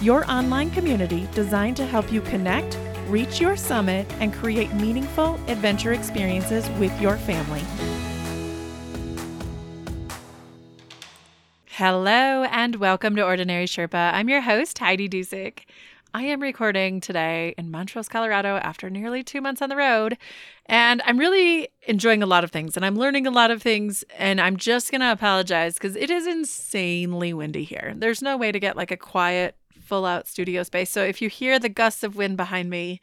your online community designed to help you connect, reach your summit, and create meaningful adventure experiences with your family. Hello, and welcome to Ordinary Sherpa. I'm your host, Heidi Dusick. I am recording today in Montrose, Colorado after nearly two months on the road. And I'm really enjoying a lot of things and I'm learning a lot of things. And I'm just going to apologize because it is insanely windy here. There's no way to get like a quiet, full out studio space. So if you hear the gusts of wind behind me,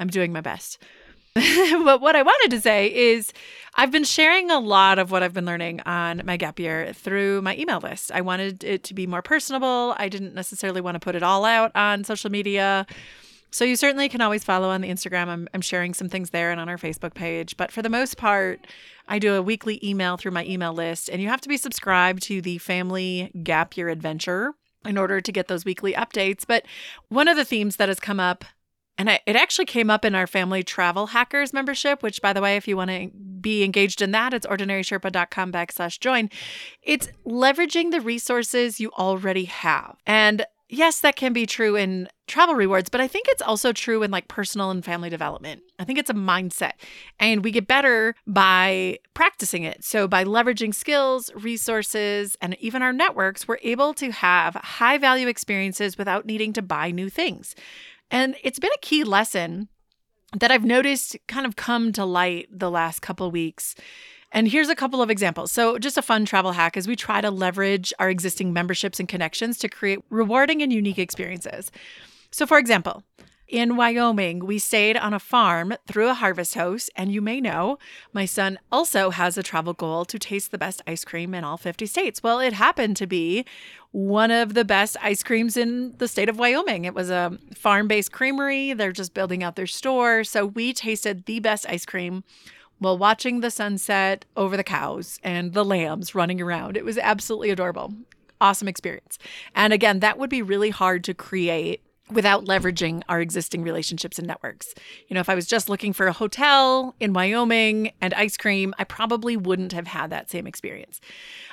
I'm doing my best. but what I wanted to say is I've been sharing a lot of what I've been learning on my gap year through my email list. I wanted it to be more personable. I didn't necessarily want to put it all out on social media. So you certainly can always follow on the Instagram. I'm, I'm sharing some things there and on our Facebook page. But for the most part, I do a weekly email through my email list, and you have to be subscribed to the Family Gap Year Adventure in order to get those weekly updates. But one of the themes that has come up and I, it actually came up in our family travel hackers membership, which, by the way, if you want to be engaged in that, it's ordinarysherpa.com backslash join. It's leveraging the resources you already have. And yes, that can be true in travel rewards, but I think it's also true in like personal and family development. I think it's a mindset and we get better by practicing it. So by leveraging skills, resources, and even our networks, we're able to have high value experiences without needing to buy new things. And it's been a key lesson that I've noticed kind of come to light the last couple weeks. And here's a couple of examples. So, just a fun travel hack is we try to leverage our existing memberships and connections to create rewarding and unique experiences. So, for example, in Wyoming, we stayed on a farm through a harvest host, and you may know my son also has a travel goal to taste the best ice cream in all 50 states. Well, it happened to be one of the best ice creams in the state of Wyoming. It was a farm based creamery. They're just building out their store. So we tasted the best ice cream while watching the sunset over the cows and the lambs running around. It was absolutely adorable. Awesome experience. And again, that would be really hard to create without leveraging our existing relationships and networks. You know, if I was just looking for a hotel in Wyoming and ice cream, I probably wouldn't have had that same experience.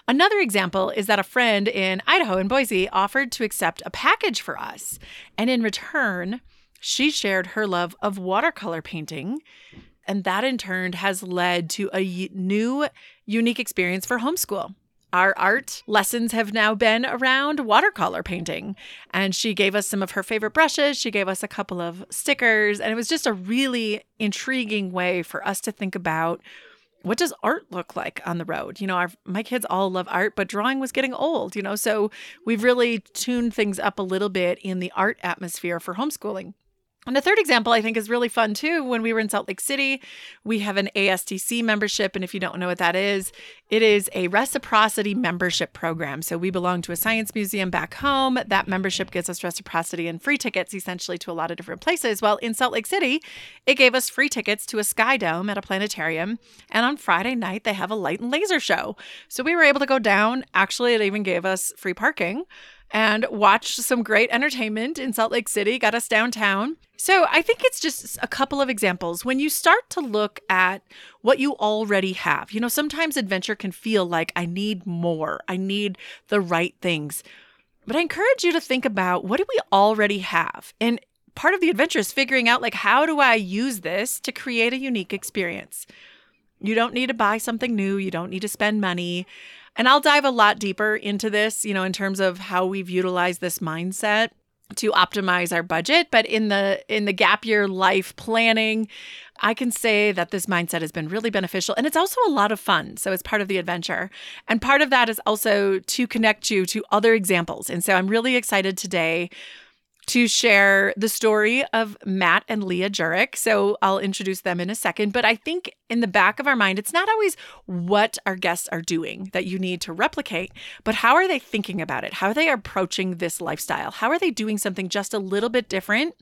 Another example is that a friend in Idaho in Boise offered to accept a package for us. And in return, she shared her love of watercolor painting. And that in turn has led to a new, unique experience for homeschool our art lessons have now been around watercolor painting. And she gave us some of her favorite brushes. She gave us a couple of stickers. And it was just a really intriguing way for us to think about what does art look like on the road? You know, our, my kids all love art, but drawing was getting old, you know, so we've really tuned things up a little bit in the art atmosphere for homeschooling. And the third example I think is really fun too. When we were in Salt Lake City, we have an ASTC membership. And if you don't know what that is, it is a reciprocity membership program. So we belong to a science museum back home. That membership gives us reciprocity and free tickets essentially to a lot of different places. Well, in Salt Lake City, it gave us free tickets to a sky dome at a planetarium. And on Friday night, they have a light and laser show. So we were able to go down. Actually, it even gave us free parking and watched some great entertainment in Salt Lake City, got us downtown. So I think it's just a couple of examples. When you start to look at what you already have, you know, sometimes adventure can feel like I need more, I need the right things. But I encourage you to think about what do we already have? And part of the adventure is figuring out like how do I use this to create a unique experience? You don't need to buy something new, you don't need to spend money. And I'll dive a lot deeper into this, you know, in terms of how we've utilized this mindset to optimize our budget. But in the in the gap year life planning i can say that this mindset has been really beneficial. And it's also a lot of fun. So it's part of the adventure. And part of that is also to connect you to other examples. And so i'm really excited today to share the story of Matt and Leah Jurek. So I'll introduce them in a second. But I think in the back of our mind, it's not always what our guests are doing that you need to replicate, but how are they thinking about it? How are they approaching this lifestyle? How are they doing something just a little bit different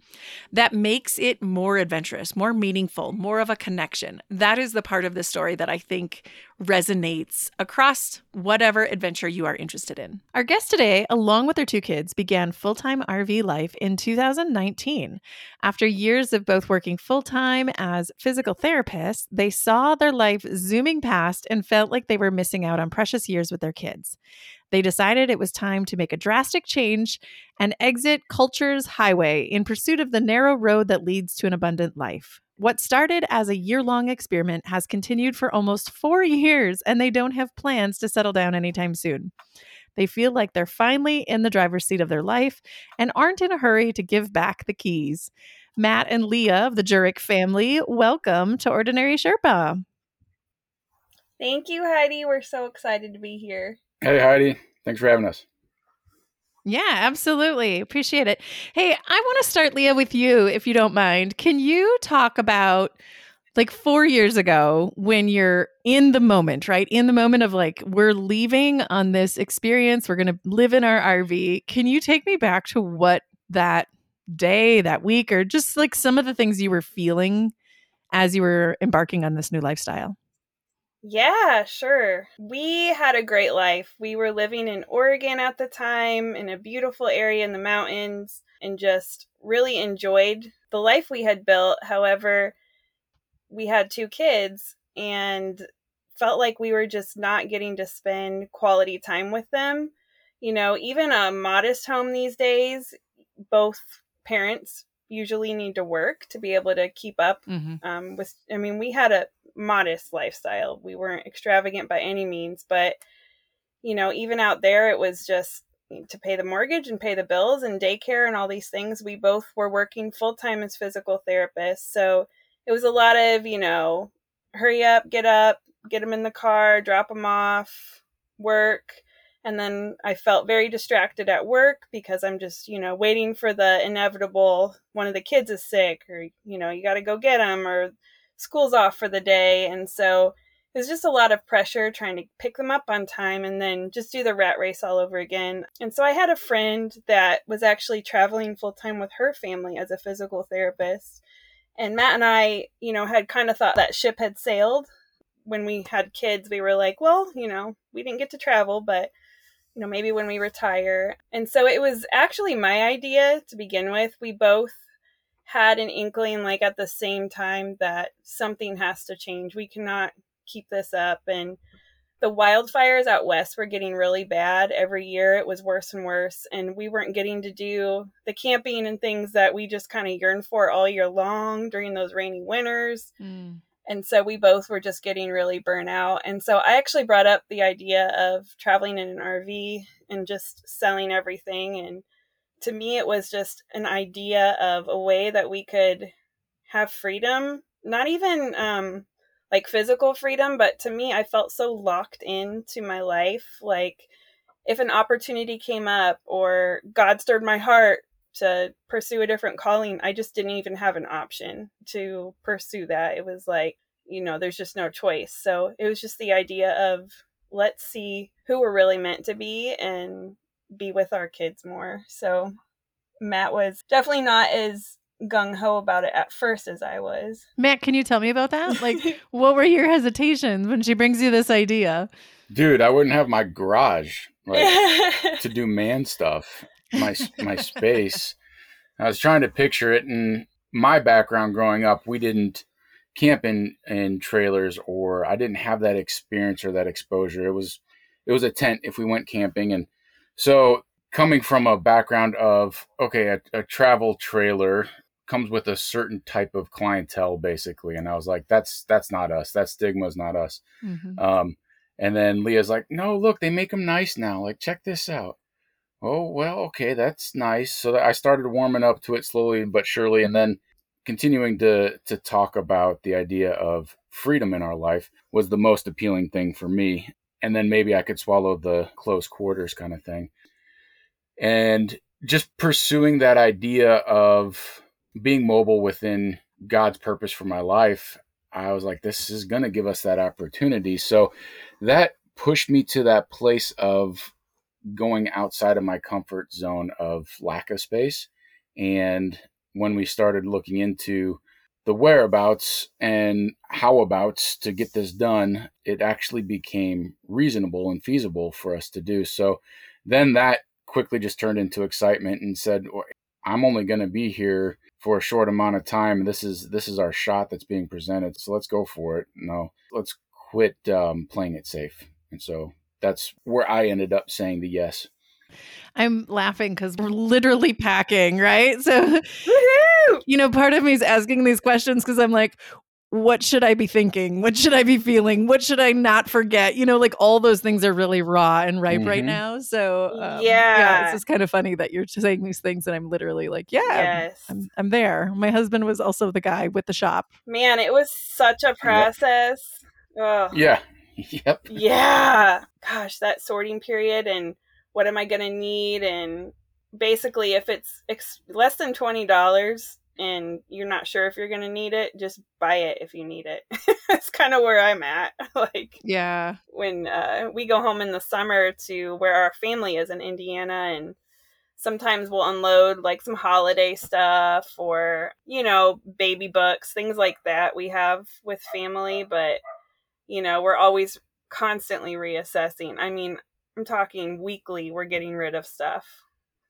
that makes it more adventurous, more meaningful, more of a connection? That is the part of the story that I think resonates across whatever adventure you are interested in. Our guest today, along with their two kids, began full time RV life in 2019. After years of both working full time as physical therapists, they saw their life zooming past and felt like they were missing out on precious years with their kids. They decided it was time to make a drastic change and exit culture's highway in pursuit of the narrow road that leads to an abundant life. What started as a year long experiment has continued for almost four years, and they don't have plans to settle down anytime soon. They feel like they're finally in the driver's seat of their life and aren't in a hurry to give back the keys. Matt and Leah of the Jurek family, welcome to Ordinary Sherpa. Thank you, Heidi. We're so excited to be here. Hey, Heidi. Thanks for having us. Yeah, absolutely. Appreciate it. Hey, I want to start, Leah, with you, if you don't mind. Can you talk about like four years ago when you're in the moment, right? In the moment of like, we're leaving on this experience, we're going to live in our RV. Can you take me back to what that day, that week, or just like some of the things you were feeling as you were embarking on this new lifestyle? Yeah, sure. We had a great life. We were living in Oregon at the time in a beautiful area in the mountains and just really enjoyed the life we had built. However, we had two kids and felt like we were just not getting to spend quality time with them. You know, even a modest home these days, both parents usually need to work to be able to keep up mm-hmm. um, with. I mean, we had a modest lifestyle. We weren't extravagant by any means, but you know, even out there, it was just to pay the mortgage and pay the bills and daycare and all these things. We both were working full time as physical therapists. So it was a lot of, you know, hurry up, get up, get them in the car, drop them off, work. And then I felt very distracted at work because I'm just, you know, waiting for the inevitable one of the kids is sick or, you know, you got to go get them or school's off for the day. And so it was just a lot of pressure trying to pick them up on time and then just do the rat race all over again. And so I had a friend that was actually traveling full time with her family as a physical therapist. And Matt and I, you know, had kind of thought that ship had sailed. When we had kids, we were like, well, you know, we didn't get to travel, but, you know, maybe when we retire. And so it was actually my idea to begin with. We both had an inkling like at the same time that something has to change. We cannot keep this up and the wildfires out west were getting really bad every year. It was worse and worse and we weren't getting to do the camping and things that we just kind of yearned for all year long during those rainy winters. Mm. And so we both were just getting really burnt out. And so I actually brought up the idea of traveling in an RV and just selling everything and to me, it was just an idea of a way that we could have freedom, not even um, like physical freedom, but to me, I felt so locked into my life. Like, if an opportunity came up or God stirred my heart to pursue a different calling, I just didn't even have an option to pursue that. It was like, you know, there's just no choice. So it was just the idea of let's see who we're really meant to be and be with our kids more. So Matt was definitely not as gung ho about it at first as I was. Matt, can you tell me about that? Like, what were your hesitations when she brings you this idea? Dude, I wouldn't have my garage like, to do man stuff. My my space. I was trying to picture it, and my background growing up, we didn't camp in in trailers, or I didn't have that experience or that exposure. It was it was a tent if we went camping, and so coming from a background of okay, a, a travel trailer comes with a certain type of clientele basically and i was like that's that's not us that stigma's not us mm-hmm. um, and then leah's like no look they make them nice now like check this out oh well okay that's nice so i started warming up to it slowly but surely and then continuing to to talk about the idea of freedom in our life was the most appealing thing for me and then maybe I could swallow the close quarters kind of thing. And just pursuing that idea of being mobile within God's purpose for my life, I was like, this is going to give us that opportunity. So that pushed me to that place of going outside of my comfort zone of lack of space. And when we started looking into the whereabouts and howabouts to get this done, it actually became reasonable and feasible for us to do. So then that quickly just turned into excitement and said, I'm only going to be here for a short amount of time. This is this is our shot that's being presented. So let's go for it. No, let's quit um, playing it safe. And so that's where I ended up saying the yes. I'm laughing because we're literally packing, right? So, you know, part of me is asking these questions because I'm like, what should I be thinking? What should I be feeling? What should I not forget? You know, like all those things are really raw and ripe mm-hmm. right now. So um, yeah. yeah, it's just kind of funny that you're saying these things, and I'm literally like, yeah, yes. I'm, I'm there. My husband was also the guy with the shop. Man, it was such a process. Yep. Yeah. Yep. Yeah. Gosh, that sorting period and what am I going to need and basically if it's ex- less than $20 and you're not sure if you're going to need it, just buy it if you need it. That's kind of where I'm at. like, yeah. When uh, we go home in the summer to where our family is in Indiana, and sometimes we'll unload like some holiday stuff or, you know, baby books, things like that we have with family. But, you know, we're always constantly reassessing. I mean, I'm talking weekly, we're getting rid of stuff.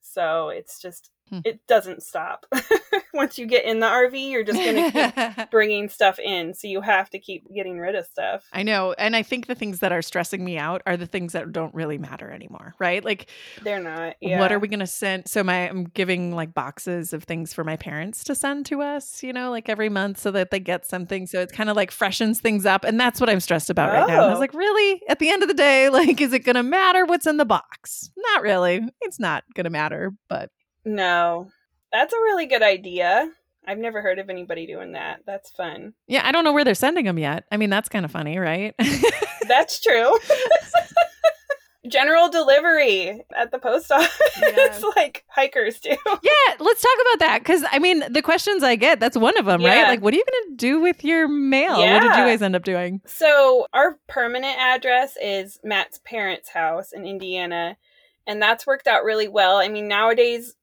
So it's just. Hmm. it doesn't stop. Once you get in the RV, you're just going to keep bringing stuff in. So you have to keep getting rid of stuff. I know. And I think the things that are stressing me out are the things that don't really matter anymore, right? Like they're not. Yeah. What are we going to send? So my I'm giving like boxes of things for my parents to send to us, you know, like every month so that they get something. So it's kind of like freshens things up. And that's what I'm stressed about oh. right now. I was oh. like, really? At the end of the day, like, is it going to matter what's in the box? Not really. It's not going to matter, but no. That's a really good idea. I've never heard of anybody doing that. That's fun. Yeah, I don't know where they're sending them yet. I mean, that's kind of funny, right? that's true. General delivery at the post office, yeah. like hikers do. Yeah, let's talk about that because I mean, the questions I get, that's one of them, yeah. right? Like, what are you going to do with your mail? Yeah. What did you guys end up doing? So, our permanent address is Matt's parents' house in Indiana, and that's worked out really well. I mean, nowadays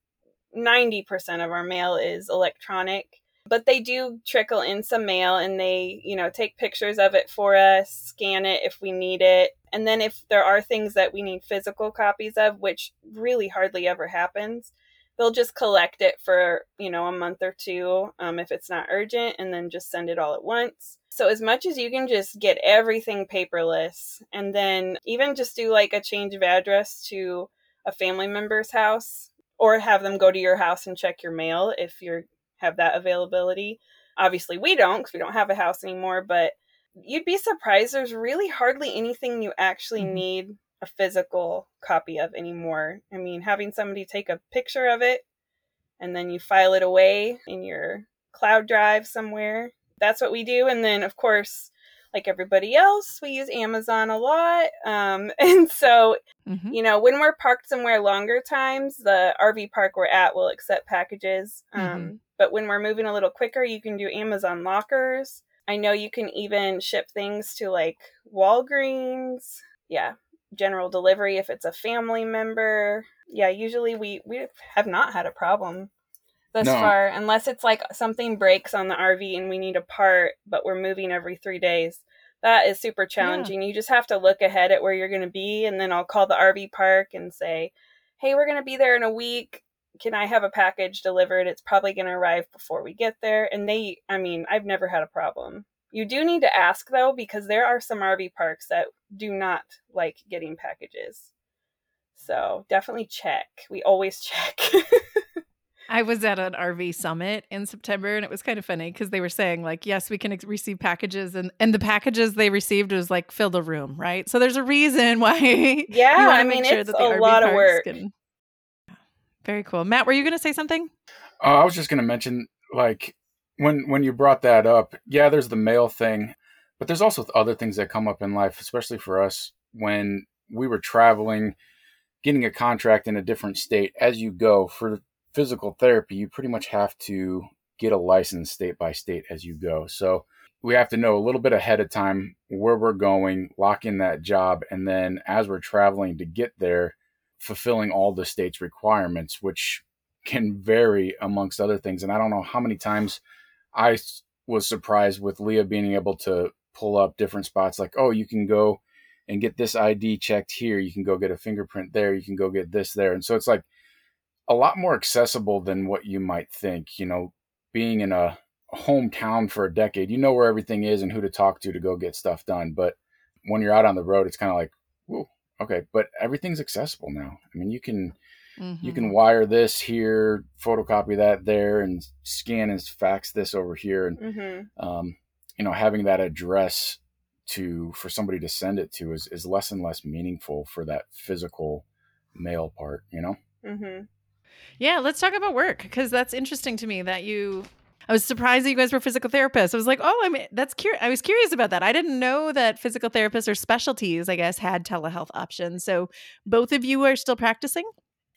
90% of our mail is electronic but they do trickle in some mail and they you know take pictures of it for us scan it if we need it. And then if there are things that we need physical copies of which really hardly ever happens they'll just collect it for you know a month or two um, if it's not urgent and then just send it all at once. So as much as you can just get everything paperless and then even just do like a change of address to a family member's house or have them go to your house and check your mail if you have that availability. Obviously, we don't because we don't have a house anymore, but you'd be surprised there's really hardly anything you actually mm-hmm. need a physical copy of anymore. I mean, having somebody take a picture of it and then you file it away in your cloud drive somewhere. That's what we do. And then, of course, like everybody else, we use Amazon a lot. Um, and so, mm-hmm. you know, when we're parked somewhere longer times, the RV park we're at will accept packages. Um, mm-hmm. But when we're moving a little quicker, you can do Amazon lockers. I know you can even ship things to like Walgreens. Yeah, general delivery if it's a family member. Yeah, usually we we have not had a problem thus no. far, unless it's like something breaks on the RV and we need a part, but we're moving every three days. That is super challenging. Yeah. You just have to look ahead at where you're going to be, and then I'll call the RV park and say, "Hey, we're going to be there in a week. Can I have a package delivered? It's probably going to arrive before we get there." And they, I mean, I've never had a problem. You do need to ask though, because there are some RV parks that do not like getting packages. So definitely check. We always check. I was at an RV summit in September and it was kind of funny because they were saying like, yes, we can ex- receive packages and, and the packages they received was like fill the room, right? So there's a reason why yeah, I mean, sure it's a RV lot of work. Can... Very cool. Matt, were you going to say something? Uh, I was just going to mention like when, when you brought that up, yeah, there's the mail thing, but there's also other things that come up in life, especially for us when we were traveling getting a contract in a different state as you go for physical therapy, you pretty much have to get a license state by state as you go. So we have to know a little bit ahead of time where we're going, lock in that job, and then as we're traveling to get there, fulfilling all the state's requirements, which can vary amongst other things. And I don't know how many times I was surprised with Leah being able to pull up different spots like, oh, you can go and get this ID checked here. You can go get a fingerprint there. You can go get this there. And so it's like a lot more accessible than what you might think. You know, being in a hometown for a decade, you know where everything is and who to talk to to go get stuff done. But when you're out on the road, it's kind of like, whoa, okay. But everything's accessible now. I mean, you can. Mm-hmm. You can mm-hmm. wire this here, photocopy that there, and scan and fax this over here. And mm-hmm. um, you know, having that address to for somebody to send it to is, is less and less meaningful for that physical mail part, you know? Mm-hmm. Yeah, let's talk about work because that's interesting to me that you. I was surprised that you guys were physical therapists. I was like, oh, I mean, that's curious. I was curious about that. I didn't know that physical therapists or specialties, I guess, had telehealth options. So both of you are still practicing?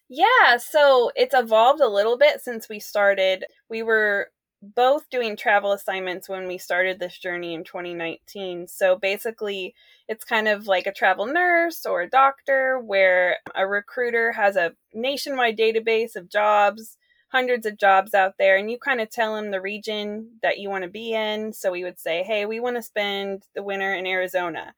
Yeah, so it's evolved a little bit since we started. We were both doing travel assignments when we started this journey in 2019. So basically, it's kind of like a travel nurse or a doctor where a recruiter has a nationwide database of jobs, hundreds of jobs out there, and you kind of tell them the region that you want to be in. So we would say, hey, we want to spend the winter in Arizona.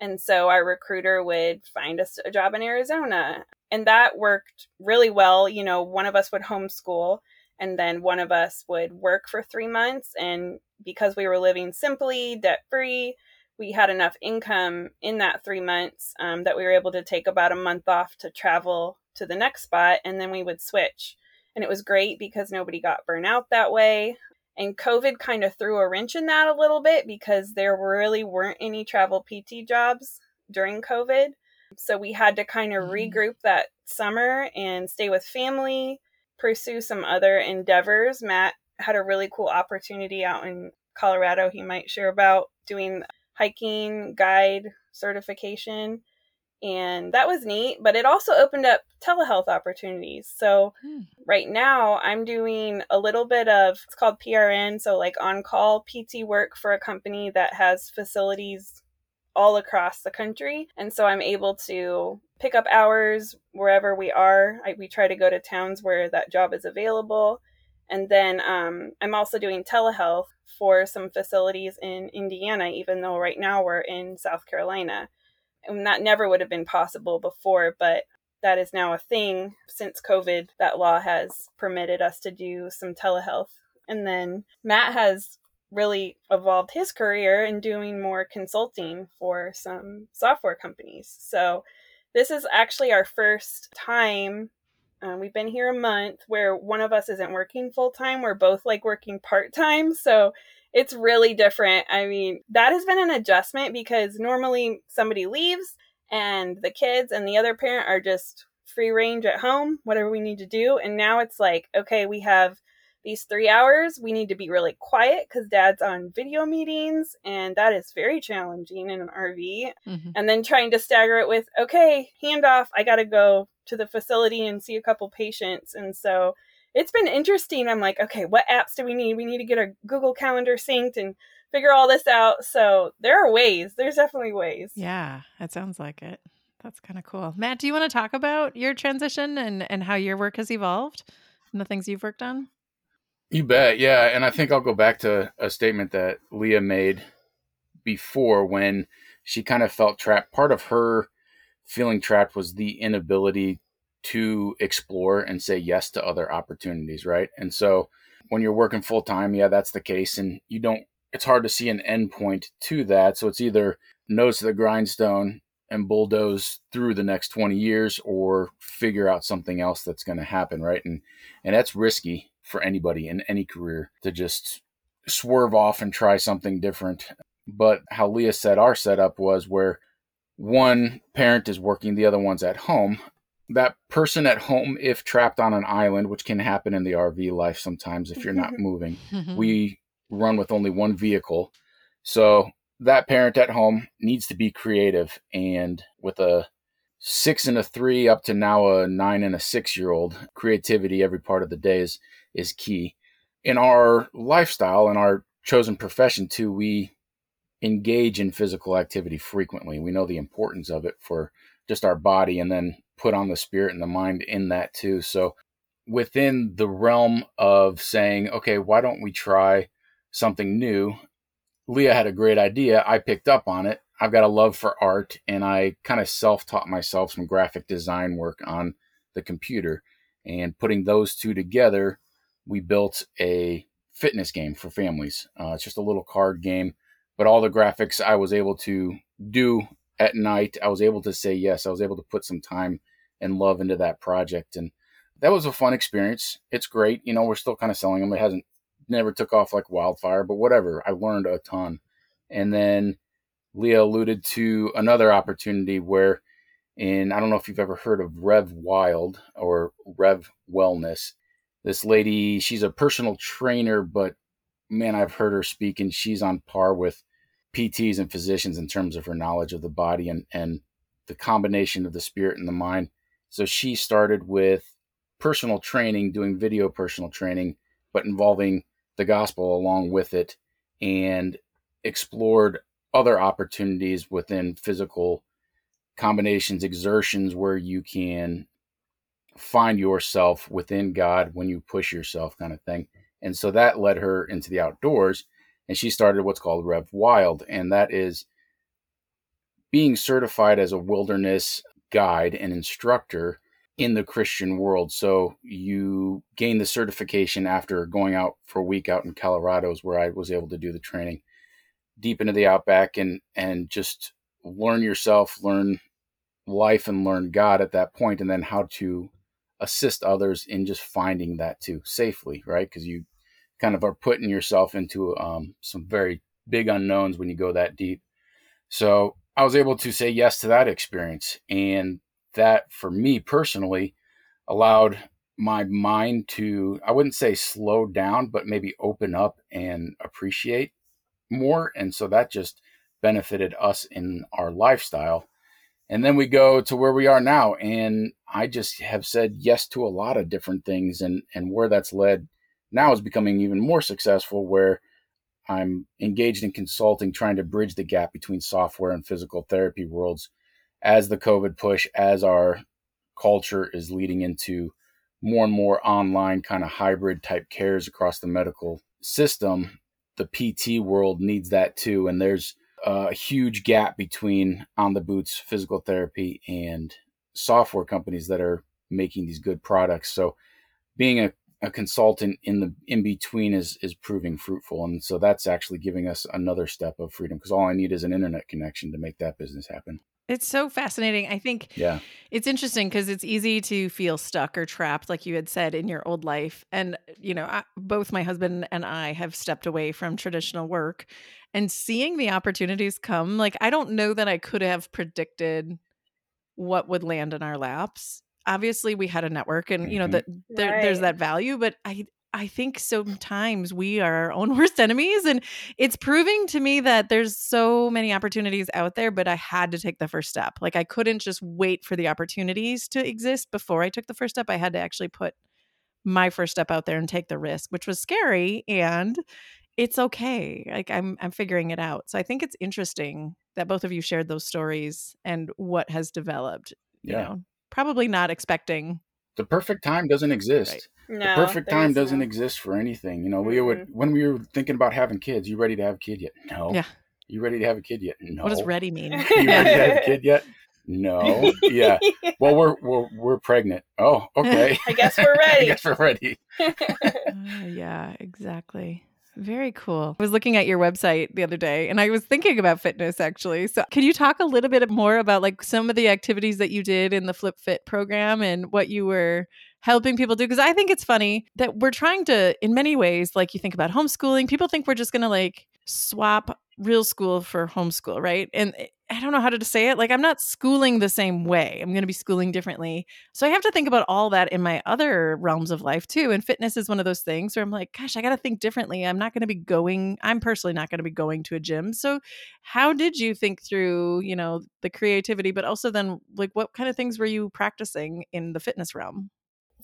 And so our recruiter would find us a job in Arizona. And that worked really well. You know, one of us would homeschool and then one of us would work for three months and because we were living simply debt free we had enough income in that three months um, that we were able to take about a month off to travel to the next spot and then we would switch. And it was great because nobody got burnt out that way. And covid kind of threw a wrench in that a little bit because there really weren't any travel pt jobs during covid. So we had to kind of mm-hmm. regroup that summer and stay with family pursue some other endeavors. Matt had a really cool opportunity out in Colorado he might share about doing hiking guide certification. And that was neat, but it also opened up telehealth opportunities. So, hmm. right now, I'm doing a little bit of it's called PRN, so like on call PT work for a company that has facilities all across the country. And so I'm able to pick up hours wherever we are. I, we try to go to towns where that job is available. And then um, I'm also doing telehealth for some facilities in Indiana, even though right now we're in South Carolina. And that never would have been possible before, but that is now a thing since COVID. That law has permitted us to do some telehealth. And then Matt has really evolved his career in doing more consulting for some software companies. So this is actually our first time. Um, we've been here a month where one of us isn't working full time. We're both like working part time. So it's really different. I mean, that has been an adjustment because normally somebody leaves and the kids and the other parent are just free range at home, whatever we need to do. And now it's like, okay, we have these three hours, we need to be really quiet because dad's on video meetings, and that is very challenging in an RV. Mm-hmm. And then trying to stagger it with, okay, handoff, I got to go to the facility and see a couple patients. And so it's been interesting. I'm like, okay, what apps do we need? We need to get our Google Calendar synced and figure all this out. So there are ways. There's definitely ways. Yeah, it sounds like it. That's kind of cool. Matt, do you want to talk about your transition and, and how your work has evolved and the things you've worked on? You bet. Yeah. And I think I'll go back to a statement that Leah made before when she kind of felt trapped. Part of her feeling trapped was the inability to explore and say yes to other opportunities, right? And so when you're working full time, yeah, that's the case. And you don't, it's hard to see an end point to that. So it's either nose to the grindstone and bulldoze through the next 20 years or figure out something else that's going to happen, right? And, and that's risky for anybody in any career to just swerve off and try something different. But how Leah said our setup was where one parent is working, the other one's at home. That person at home, if trapped on an island, which can happen in the RV life sometimes if you're not mm-hmm. moving, mm-hmm. we run with only one vehicle. So that parent at home needs to be creative and with a six and a three up to now a nine and a six year old, creativity every part of the day is, is key. In our lifestyle and our chosen profession, too, we engage in physical activity frequently. We know the importance of it for just our body and then put on the spirit and the mind in that too. So, within the realm of saying, okay, why don't we try something new? Leah had a great idea. I picked up on it. I've got a love for art and I kind of self taught myself some graphic design work on the computer. And putting those two together, we built a fitness game for families. Uh, it's just a little card game, but all the graphics I was able to do at night, I was able to say yes. I was able to put some time and love into that project. And that was a fun experience. It's great. You know, we're still kind of selling them. It hasn't never took off like wildfire, but whatever. I learned a ton. And then Leah alluded to another opportunity where, in I don't know if you've ever heard of Rev Wild or Rev Wellness. This lady, she's a personal trainer, but man, I've heard her speak, and she's on par with PTs and physicians in terms of her knowledge of the body and and the combination of the spirit and the mind. So she started with personal training, doing video personal training, but involving the gospel along with it, and explored other opportunities within physical combinations, exertions where you can find yourself within God when you push yourself, kind of thing. And so that led her into the outdoors, and she started what's called Rev Wild, and that is being certified as a wilderness guide and instructor in the Christian world. So you gain the certification after going out for a week out in Colorado, is where I was able to do the training deep into the outback and and just learn yourself, learn life and learn God at that point and then how to assist others in just finding that too safely, right? Because you kind of are putting yourself into um, some very big unknowns when you go that deep. So I was able to say yes to that experience. And that for me personally allowed my mind to, I wouldn't say slow down, but maybe open up and appreciate more. And so that just benefited us in our lifestyle. And then we go to where we are now. And I just have said yes to a lot of different things. And, and where that's led now is becoming even more successful, where I'm engaged in consulting, trying to bridge the gap between software and physical therapy worlds as the COVID push, as our culture is leading into more and more online kind of hybrid type cares across the medical system the PT world needs that too. And there's a huge gap between on the boots physical therapy and software companies that are making these good products. So being a, a consultant in the in between is is proving fruitful. And so that's actually giving us another step of freedom because all I need is an internet connection to make that business happen. It's so fascinating. I think yeah. it's interesting because it's easy to feel stuck or trapped, like you had said, in your old life. And, you know, I, both my husband and I have stepped away from traditional work and seeing the opportunities come. Like, I don't know that I could have predicted what would land in our laps. Obviously, we had a network and, you know, mm-hmm. that there, right. there's that value, but I, I think sometimes we are our own worst enemies. And it's proving to me that there's so many opportunities out there, but I had to take the first step. Like I couldn't just wait for the opportunities to exist before I took the first step. I had to actually put my first step out there and take the risk, which was scary. And it's okay. Like I'm I'm figuring it out. So I think it's interesting that both of you shared those stories and what has developed. You yeah. know, probably not expecting the perfect time doesn't exist. Right. No, the perfect time doesn't no. exist for anything. You know, mm-hmm. we would when we were thinking about having kids. You ready to have a kid yet? No. Yeah. You ready to have a kid yet? No. What does ready mean? you ready to have a kid yet? No. Yeah. Well, we're we're we're pregnant. Oh, okay. I guess we're ready. I guess we're ready. uh, yeah, exactly. Very cool. I was looking at your website the other day and I was thinking about fitness actually. So, can you talk a little bit more about like some of the activities that you did in the Flip Fit program and what you were helping people do? Because I think it's funny that we're trying to, in many ways, like you think about homeschooling, people think we're just going to like swap real school for homeschool, right? And eh, I don't know how to say it. Like, I'm not schooling the same way. I'm going to be schooling differently. So I have to think about all that in my other realms of life too. And fitness is one of those things where I'm like, gosh, I got to think differently. I'm not going to be going, I'm personally not going to be going to a gym. So, how did you think through, you know, the creativity, but also then, like, what kind of things were you practicing in the fitness realm?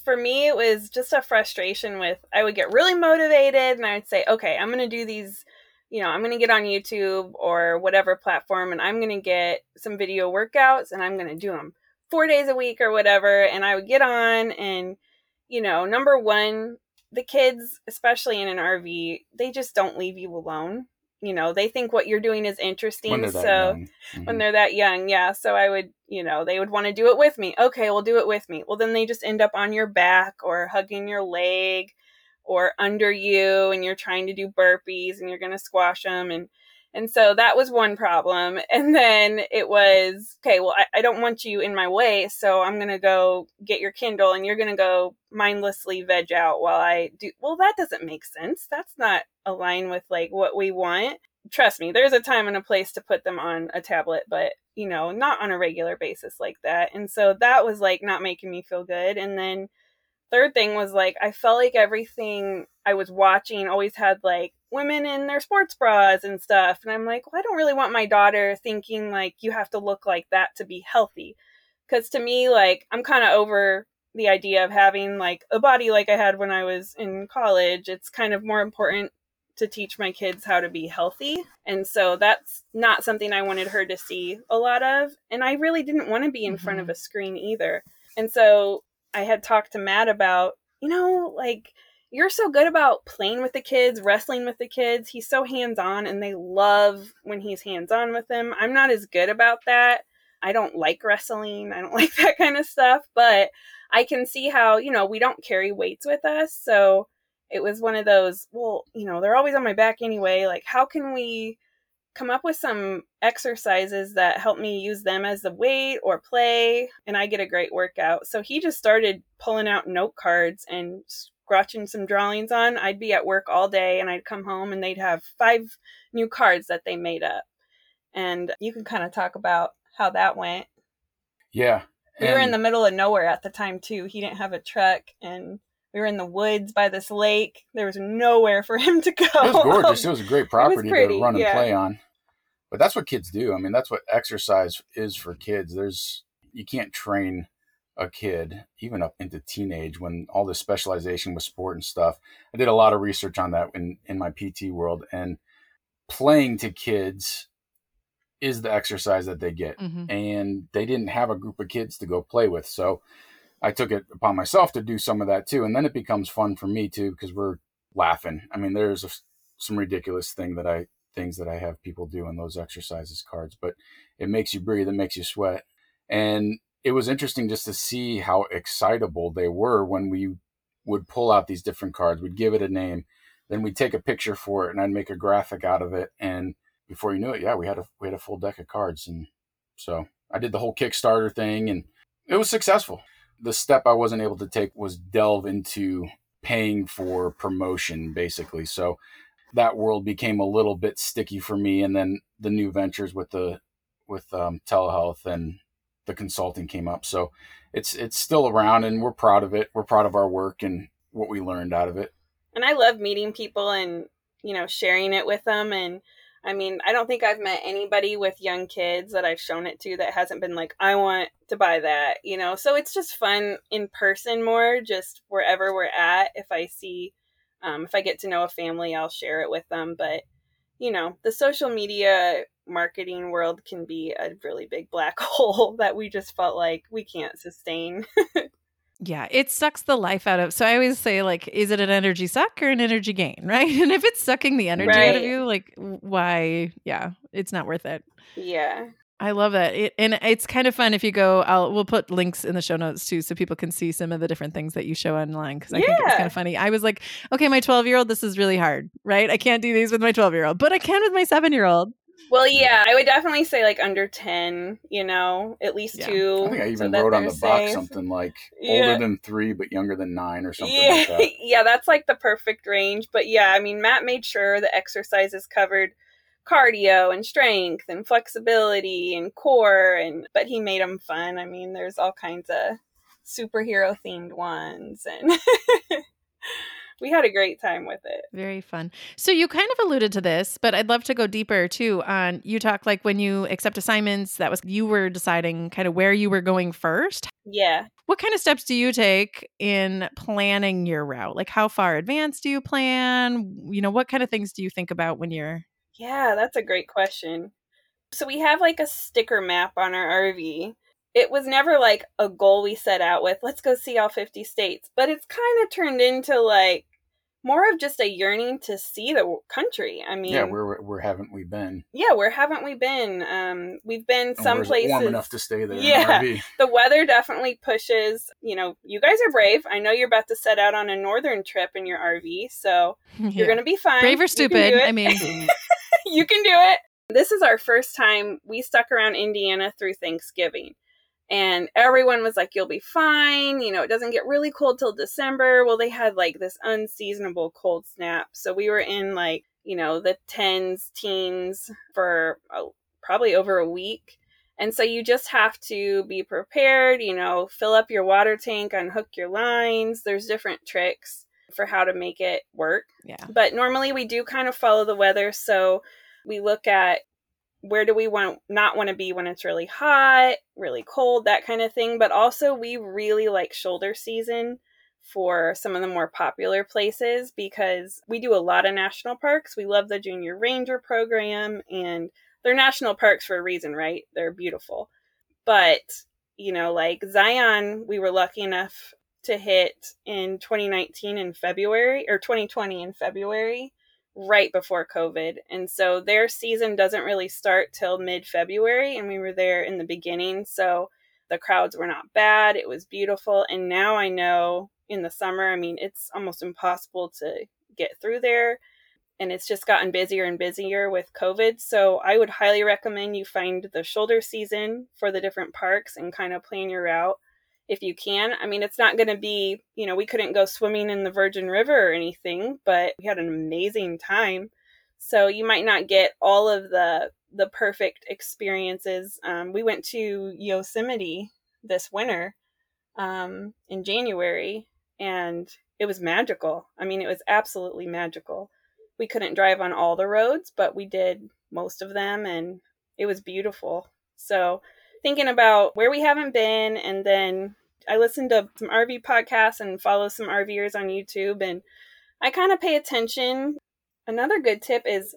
For me, it was just a frustration with, I would get really motivated and I would say, okay, I'm going to do these you know, I'm going to get on YouTube or whatever platform and I'm going to get some video workouts and I'm going to do them four days a week or whatever. And I would get on and, you know, number one, the kids, especially in an RV, they just don't leave you alone. You know, they think what you're doing is interesting. so mm-hmm. when they're that young, yeah. So I would, you know, they would want to do it with me. Okay, we'll do it with me. Well, then they just end up on your back or hugging your leg or under you and you're trying to do burpees and you're going to squash them and and so that was one problem. And then it was okay well I, I don't want you in my way so i'm going to go get your kindle and you're going to go mindlessly veg out while i do well that doesn't make sense. That's not aligned with like what we want. Trust me there's a time and a place to put them on a tablet but you know not on a regular basis like that. And so that was like not making me feel good. And then third thing was like I felt like everything I was watching always had like women in their sports bras and stuff. And I'm like, well, I don't really want my daughter thinking like you have to look like that to be healthy. Cause to me, like, I'm kind of over the idea of having like a body like I had when I was in college. It's kind of more important to teach my kids how to be healthy. And so that's not something I wanted her to see a lot of. And I really didn't want to be in mm-hmm. front of mm-hmm. a screen either. And so I had talked to Matt about, you know, like you're so good about playing with the kids, wrestling with the kids. He's so hands on and they love when he's hands on with them. I'm not as good about that. I don't like wrestling. I don't like that kind of stuff, but I can see how, you know, we don't carry weights with us. So it was one of those, well, you know, they're always on my back anyway. Like, how can we come up with some exercises that help me use them as the weight or play and I get a great workout. So he just started pulling out note cards and scratching some drawings on. I'd be at work all day and I'd come home and they'd have five new cards that they made up. And you can kind of talk about how that went. Yeah. We were in the middle of nowhere at the time too. He didn't have a truck and we were in the woods by this lake. There was nowhere for him to go. It was gorgeous. It was a great property to run and yeah. play on. But that's what kids do. I mean, that's what exercise is for kids. There's you can't train a kid even up into teenage when all this specialization with sport and stuff. I did a lot of research on that in in my PT world and playing to kids is the exercise that they get. Mm-hmm. And they didn't have a group of kids to go play with. So I took it upon myself to do some of that too. And then it becomes fun for me too, because we're laughing. I mean, there's a, some ridiculous thing that I, things that I have people do in those exercises cards, but it makes you breathe, it makes you sweat. And it was interesting just to see how excitable they were when we would pull out these different cards, we'd give it a name, then we'd take a picture for it and I'd make a graphic out of it. And before you knew it, yeah, we had a, we had a full deck of cards. And so I did the whole Kickstarter thing and it was successful the step I wasn't able to take was delve into paying for promotion, basically. So that world became a little bit sticky for me. And then the new ventures with the with um, telehealth and the consulting came up. So it's it's still around, and we're proud of it. We're proud of our work and what we learned out of it. And I love meeting people and you know sharing it with them and I mean, I don't think I've met anybody with young kids that I've shown it to that hasn't been like, I want to buy that, you know? So it's just fun in person more, just wherever we're at. If I see, um, if I get to know a family, I'll share it with them. But, you know, the social media marketing world can be a really big black hole that we just felt like we can't sustain. Yeah, it sucks the life out of. So I always say, like, is it an energy suck or an energy gain, right? And if it's sucking the energy right. out of you, like, why? Yeah, it's not worth it. Yeah. I love that. It, and it's kind of fun if you go. I'll we'll put links in the show notes too, so people can see some of the different things that you show online. Because I yeah. think it's kind of funny. I was like, okay, my twelve year old, this is really hard, right? I can't do these with my twelve year old, but I can with my seven year old. Well, yeah, I would definitely say like under ten. You know, at least yeah. two. I think I even so wrote on the safe. box something like yeah. older than three but younger than nine or something. Yeah, like that. yeah, that's like the perfect range. But yeah, I mean, Matt made sure the exercises covered cardio and strength and flexibility and core and but he made them fun. I mean, there's all kinds of superhero themed ones and we had a great time with it. Very fun. So you kind of alluded to this, but I'd love to go deeper too on you talk like when you accept assignments, that was you were deciding kind of where you were going first. Yeah. What kind of steps do you take in planning your route? Like how far advanced do you plan? You know, what kind of things do you think about when you're Yeah, that's a great question. So we have like a sticker map on our RV it was never like a goal we set out with let's go see all 50 states but it's kind of turned into like more of just a yearning to see the country i mean yeah where where haven't we been? Yeah where haven't we been? Um we've been some places warm enough to stay there yeah the weather definitely pushes you know you guys are brave. I know you're about to set out on a northern trip in your rv so yeah. you're gonna be fine. Brave or stupid i mean you can do it. This is our first time. We stuck around indiana through thanksgiving. And everyone was like you'll be fine. You know it doesn't get really cold till december. Well they had like this unseasonable cold snap. So we were in like you know the tens teens for uh, probably over a week. And so you just have to be prepared you know fill up your water tank unhook your lines. There's different tricks for how to make it work yeah but normally we do kind of follow the weather so we look at where do we want not want to be when it's really hot, really cold, that kind of thing. But also, we really like shoulder season for some of the more popular places because we do a lot of national parks. We love the Junior Ranger program, and they're national parks for a reason, right? They're beautiful. But, you know, like Zion, we were lucky enough to hit in 2019 in February or 2020 in February right before COVID. And so their season doesn't really start till mid February, and we were there in the beginning. So the crowds were not bad. It was beautiful. And now I know in the summer, I mean, it's almost impossible to get through there. And it's just gotten busier and busier with COVID. So I would highly recommend you find the shoulder season for the different parks and kind of plan your route if you can. I mean, it's not going to be, you know, we couldn't go swimming in the Virgin River or anything, but we had an amazing time. So you might not get all of the the perfect experiences. Um, we went to Yosemite this winter um, in January, and it was magical. I mean, it was absolutely magical. We couldn't drive on all the roads, but we did most of them, and it was beautiful. So thinking about where we haven't been and then I listen to some RV podcasts and follow some RVers on YouTube and I kind of pay attention. Another good tip is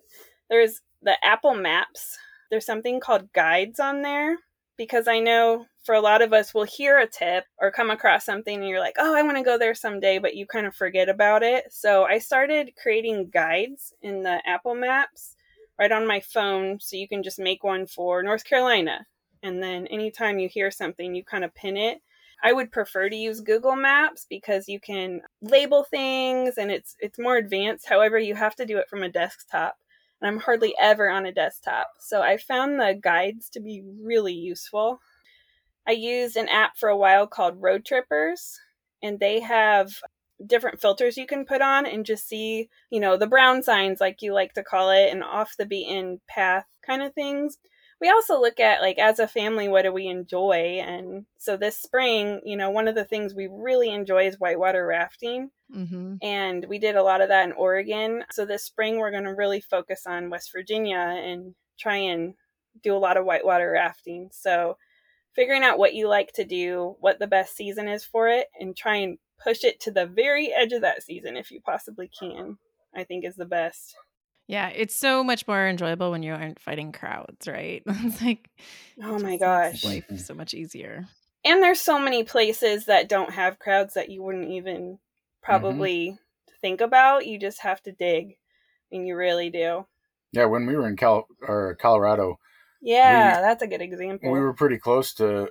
there's the Apple Maps. There's something called guides on there because I know for a lot of us we'll hear a tip or come across something and you're like, "Oh, I want to go there someday," but you kind of forget about it. So I started creating guides in the Apple Maps right on my phone so you can just make one for North Carolina and then anytime you hear something, you kind of pin it. I would prefer to use Google Maps because you can label things and it's it's more advanced. However, you have to do it from a desktop. And I'm hardly ever on a desktop. So I found the guides to be really useful. I used an app for a while called Roadtrippers, and they have different filters you can put on and just see, you know, the brown signs, like you like to call it, and off the beaten path kind of things we also look at like as a family what do we enjoy? And so this spring you know one of the things we really enjoy is whitewater rafting. Mm-hmm. and we did a lot of that in oregon. So this spring we're going to really focus on west virginia and try and do a lot of whitewater rafting. So figuring out what you like to do what the best season is for it and try and push it to the very edge of that season if you possibly can i think is the best yeah, it's so much more enjoyable when you aren't fighting crowds, right? it's like, oh my gosh, life so much easier. And there's so many places that don't have crowds that you wouldn't even mm-hmm. probably mm-hmm. think about. You just have to dig, and you really do. Yeah, when we were in Cal or Colorado. Yeah, we, that's a good example. We were pretty close to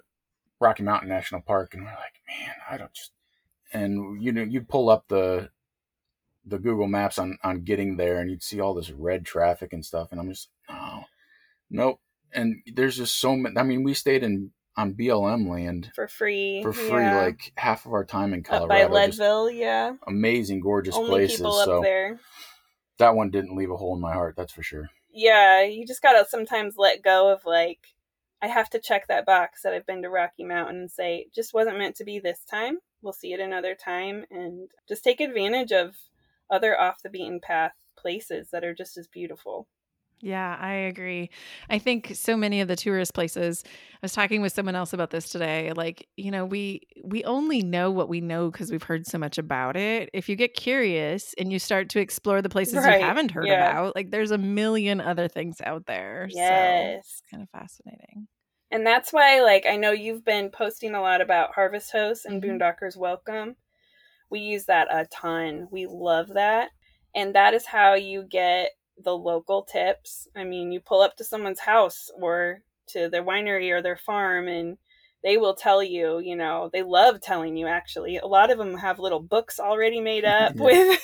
Rocky Mountain National Park, and we're like, man, I don't just. And you know, you pull up the the Google Maps on on getting there, and you'd see all this red traffic and stuff, and I'm just oh, nope. And there's just so many. I mean, we stayed in on BLM land for free, for free, yeah. like half of our time in Colorado. Up by Leadville, yeah, amazing, gorgeous Only places. so there. that one didn't leave a hole in my heart, that's for sure. Yeah, you just gotta sometimes let go of like, I have to check that box that I've been to Rocky Mountain and say, just wasn't meant to be this time. We'll see it another time and just take advantage of other off the beaten path places that are just as beautiful. Yeah, I agree. I think so many of the tourist places, I was talking with someone else about this today, like, you know, we we only know what we know because we've heard so much about it. If you get curious and you start to explore the places Right, you haven't heard yeah. about, like there's a million other things out there. So Yes. it's kind of fascinating. And that's why, like, I know you've been posting a lot about Harvest Host and Mhm. Boondockers Welcome. We use that a ton. We love that. And that is how you get the local tips. I mean, you pull up to someone's house or to their winery or their farm, and they will tell you, you know, they love telling you actually. A lot of them have little books already made up Yeah. with.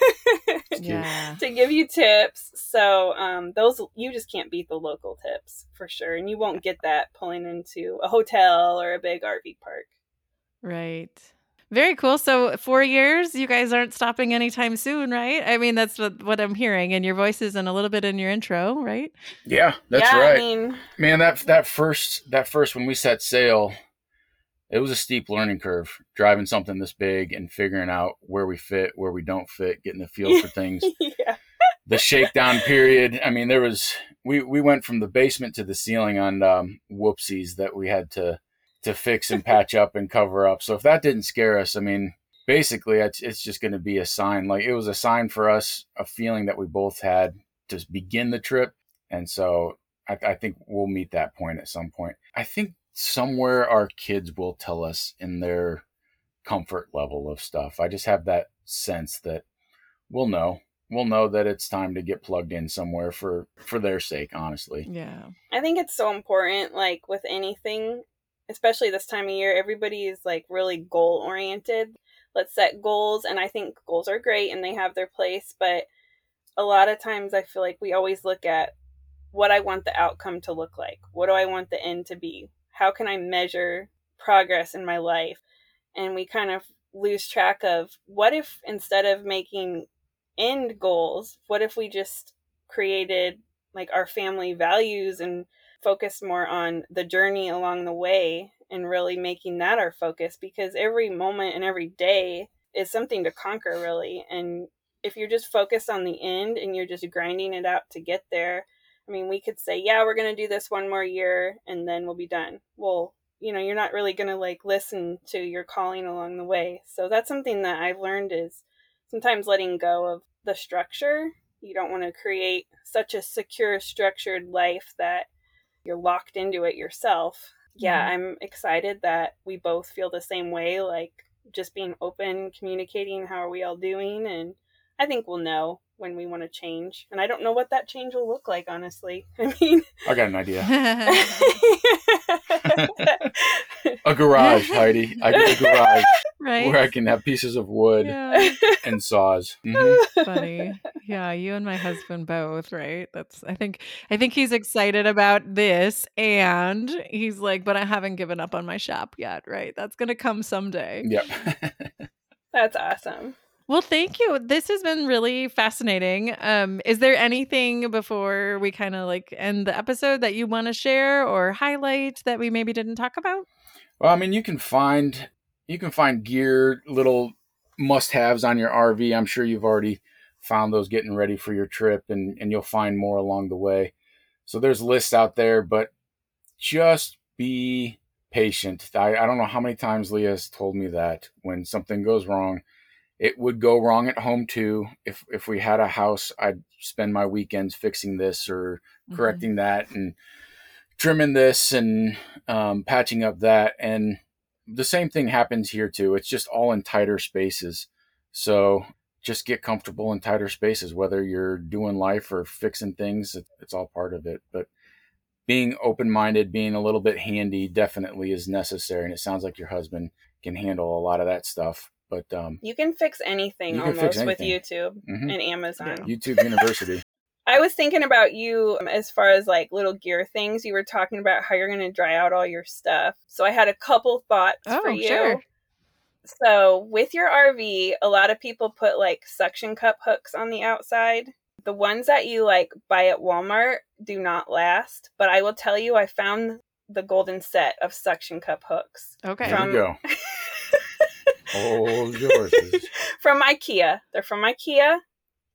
Yeah. to give you tips. So um, those you just can't beat the local tips for sure, and you won't get that pulling into a hotel or a big RV park. Right. Very cool. So, four years, you guys aren't stopping anytime soon, right? I mean, that's what, what I'm hearing, and your voices and a little bit in your intro, right? Yeah, that's yeah, right. I mean, Man, that that first that first when we set sail, it was a steep learning curve driving something this big and figuring out where we fit, where we don't fit, getting the feel for things. yeah, the shakedown period. I mean, there was we we went from the basement to the ceiling on um, whoopsies that we had to to fix and patch up and cover up. So if that didn't scare us, I mean, basically it's it's just going to be a sign. Like it was a sign for us, a feeling that we both had to begin the trip, and so I, I think we'll meet that point at some point. I think somewhere our kids will tell us in their comfort level of stuff. I just have that sense that we'll know. We'll know that it's time to get plugged in somewhere for for their sake, honestly. Yeah. I think it's so important. Like with anything, especially this time of year, everybody is like really goal oriented. Let's set goals, and I think goals are great and they have their place, but a lot of times I feel like we always look at what I want the outcome to look like. What do I want the end to be? How can I measure progress in my life? And we kind of lose track of what if instead of making end goals, what if we just created like our family values and focused more on the journey along the way and really making that our focus because every moment and every day is something to conquer really. And if you're just focused on the end and you're just grinding it out to get there i mean we could say yeah we're going to do this one more year and then we'll be done. Well you know you're not really going to like listen to your calling along the way. So that's something that i've learned is sometimes letting go of the structure. You don't want to create such a secure structured life that you're locked into it yourself yeah Mhm. i'm excited that we both feel the same way like just being open communicating how are we all doing and i think we'll know when we want to change and i don't know what that change will look like honestly i mean I got an idea. A garage, Heidi. I got a garage right. where I can have pieces of wood Yeah. and saws. Mhm. Funny. Yeah, you and my husband both, right? That's I think I think he's excited about this and he's like, but I haven't given up on my shop yet, right? That's gonna come someday. Yep. that's awesome Well, thank you. This has been really fascinating. Um, is there anything before we kind of like end the episode that you want to share or highlight that we maybe didn't talk about? Well, I mean, you can find you can find gear, little must-haves on your RV. I'm sure you've already found those getting ready for your trip, and and you'll find more along the way. So there's lists out there, but just be patient. I, I don't know how many times Leah has told me that when something goes wrong, it would go wrong at home too. If if we had a house, I'd spend my weekends fixing this or Mm-hmm. correcting that and trimming this and um, patching up that. And the same thing happens here too. It's just all in tighter spaces. So just get comfortable in tighter spaces, whether you're doing life or fixing things, it's all part of it. But being open minded, being a little bit handy definitely is necessary. And it sounds like your husband can handle a lot of that stuff. But um, you can fix anything can almost fix with anything. youtube mhm. and amazon YouTube University. I was thinking about you um, as far as like little gear things. You were talking about how you're going to dry out all your stuff. So I had a couple thoughts Oh, for you. sure. So with your RV, a lot of people put like suction cup hooks on the outside. The ones that you like buy at Walmart do not last, but I will tell you I found the golden set of suction cup hooks. Okay. There From- we go. Hold yours. from IKEA. They're from IKEA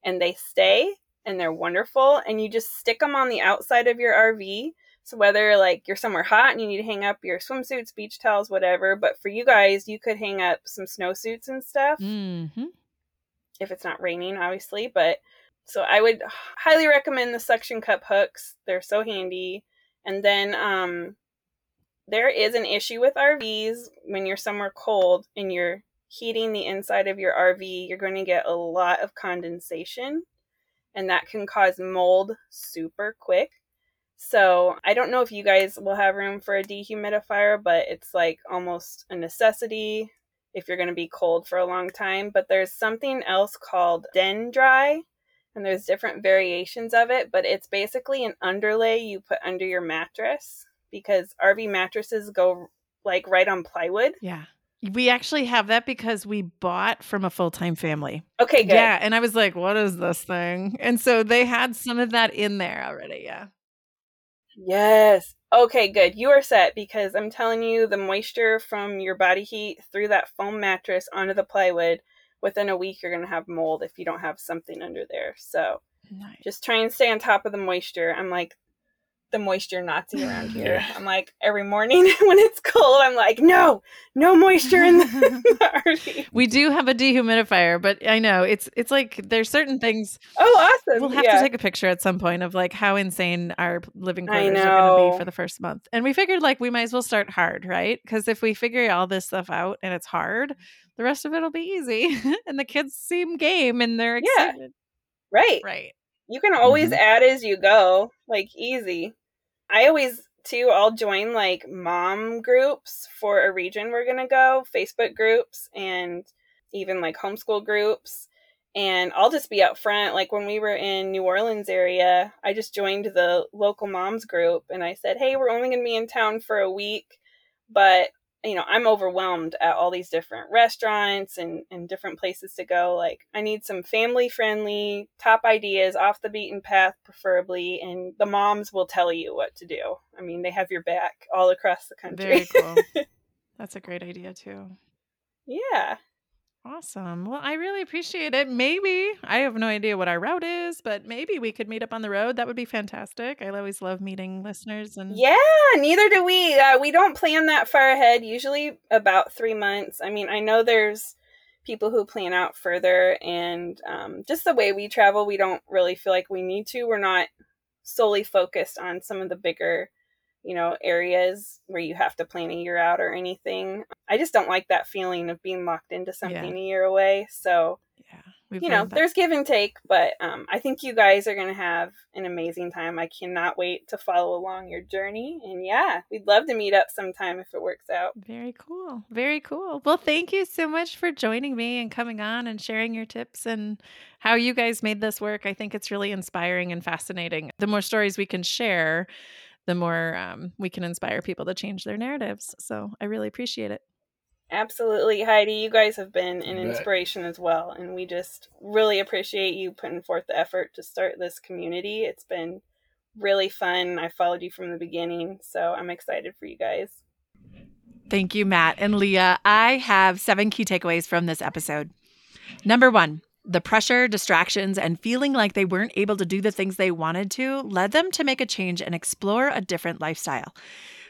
and they stay and they're wonderful and you just stick them on the outside of your RV. So whether like you're somewhere hot and you need to hang up your swimsuits, beach towels, whatever, but for you guys, you could hang up some snowsuits and stuff Mm-hmm. if it's not raining, obviously. But so I would highly recommend the suction cup hooks. They're so handy. And then um, there is an issue with RVs when you're somewhere cold and you're heating the inside of your RV, you're going to get a lot of condensation, and that can cause mold super quick. So I don't know if you guys will have room for a dehumidifier, but it's like almost a necessity if you're going to be cold for a long time. But there's something else called Den Dry, and there's different variations of it, but it's basically an underlay you put under your mattress because RV mattresses go like right on plywood. Yeah. We actually have that because we bought from a full time family. Okay, good. Yeah. And I was like, what is this thing? And so they had some of that in there already. Yeah. Yes. Okay, good. You are set because I'm telling you, the moisture from your body heat through that foam mattress onto the plywood, within a week, you're going to have mold if you don't have something under there. So Nice. just try and stay on top of the moisture. I'm like the moisture Nazi around here. Yeah. I'm like every morning when it's cold, I'm like, no, no moisture in the, the RV. We do have a dehumidifier, but I know it's it's like there's certain things Oh, awesome. we'll have yeah. to take a picture at some point of like how insane our living quarters are going to be for the first month. And we figured like we might as well start hard, right? Because if we figure all this stuff out and it's hard, the rest of it'll be easy. and the kids seem game and they're Yeah. excited. right. Right. You can always Mhm. add as you go, like easy. I always too. I'll join like mom groups for a region we're gonna go, Facebook groups, and even like homeschool groups. And I'll just be up front. Like when we were in New Orleans area, I just joined the local moms group, and I said, "Hey, we're only gonna be in town for a week, but you know, I'm overwhelmed at all these different restaurants and, and different places to go. Like, I need some family friendly, top ideas, off the beaten path, preferably. And the moms will tell you what to do. I mean, they have your back all across the country. Very cool. That's a great idea too. yeah. Awesome. Well, I really appreciate it. Maybe I have no idea what our route is, but maybe we could meet up on the road. That would be fantastic. I always love meeting listeners and Yeah, neither do we. Uh, we don't plan that far ahead, usually about three months. I mean, I know there's people who plan out further, and um, just the way we travel, we don't really feel like we need to. We're not solely focused on some of the bigger, you know, areas where you have to plan a year out or anything. I just don't like that feeling of being locked into something a year away. So, yeah, you know, there's give and take, but um, I think you guys are going to have an amazing time. I cannot wait to follow along your journey. And yeah, we'd love to meet up sometime if it works out. Very cool. Very cool. Well, thank you so much for joining me and coming on and sharing your tips and how you guys made this work. I think it's really inspiring and fascinating. The more stories we can share, the more um, we can inspire people to change their narratives. So I really appreciate it. Absolutely, Heidi. You guys have been an inspiration as well. And we just really appreciate you putting forth the effort to start this community. It's been really fun. I followed you from the beginning. So I'm excited for you guys. Thank you, Matt and Leah. I have seven key takeaways from this episode. Number one, the pressure, distractions, and feeling like they weren't able to do the things they wanted to led them to make a change and explore a different lifestyle.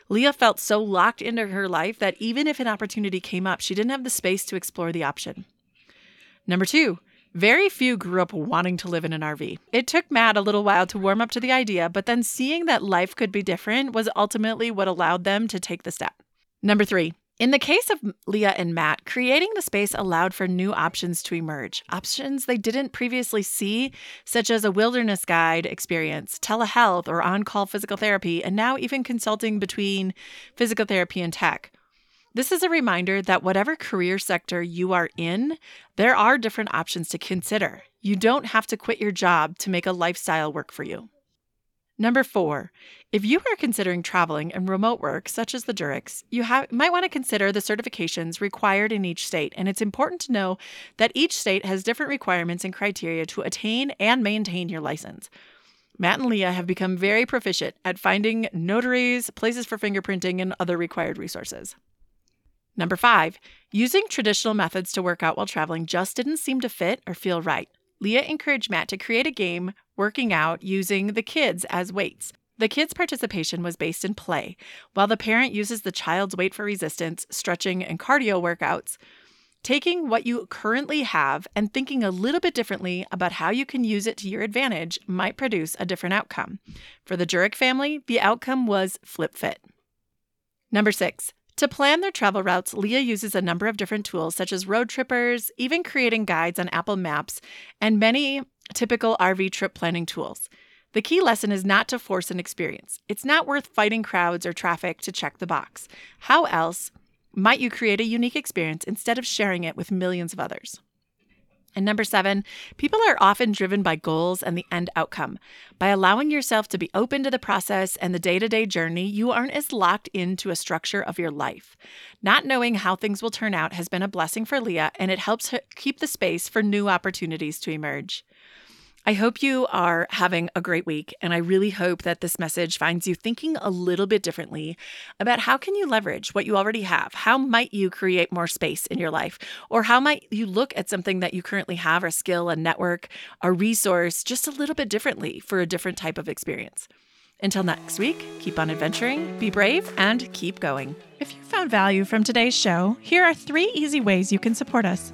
Leah felt so locked into her life that even if an opportunity came up, she didn't have the space to explore the option. Number two, very few grew up wanting to live in an RV. It took Matt a little while to warm up to the idea, but then seeing that life could be different was ultimately what allowed them to take the step. Number three, in the case of Leah and Matt, creating the space allowed for new options to emerge, options they didn't previously see, such as a wilderness guide experience, telehealth, or on call physical therapy, and now even consulting between physical therapy and tech. This is a reminder that whatever career sector you are in, there are different options to consider. You don't have to quit your job to make a lifestyle work for you. Number four, if you are considering traveling and remote work, such as the Jureks, you might want to consider the certifications required in each state. And it's important to know that each state has different requirements and criteria to attain and maintain your license. Matt and Leah have become very proficient at finding notaries, places for fingerprinting, and other required resources. Number five, using traditional methods to work out while traveling just didn't seem to fit or feel right. Leah encouraged Matt to create a game working out using the kids as weights. The kids' participation was based in play, while the parent uses the child's weight for resistance, stretching, and cardio workouts. Taking what you currently have and thinking a little bit differently about how you can use it to your advantage might produce a different outcome. For the Jurek family, the outcome was flip fit. Number six, to plan their travel routes, Leah uses a number of different tools such as road trippers, even creating guides on Apple Maps, and many typical RV trip planning tools. The key lesson is not to force an experience. It's not worth fighting crowds or traffic to check the box. How else might you create a unique experience instead of sharing it with millions of others? And number seven, people are often driven by goals and the end outcome. By allowing yourself to be open to the process and the day to day journey, you aren't as locked into a structure of your life. Not knowing how things will turn out has been a blessing for Leah, and it helps keep the space for new opportunities to emerge. I hope you are having a great week and I really hope that this message finds you thinking a little bit differently about how can you leverage what you already have? How might you create more space in your life? Or how might you look at something that you currently have, a skill, a network, a resource just a little bit differently for a different type of experience? Until next week, keep on adventuring, be brave, and keep going. If you found value from today's show, here are three easy ways you can support us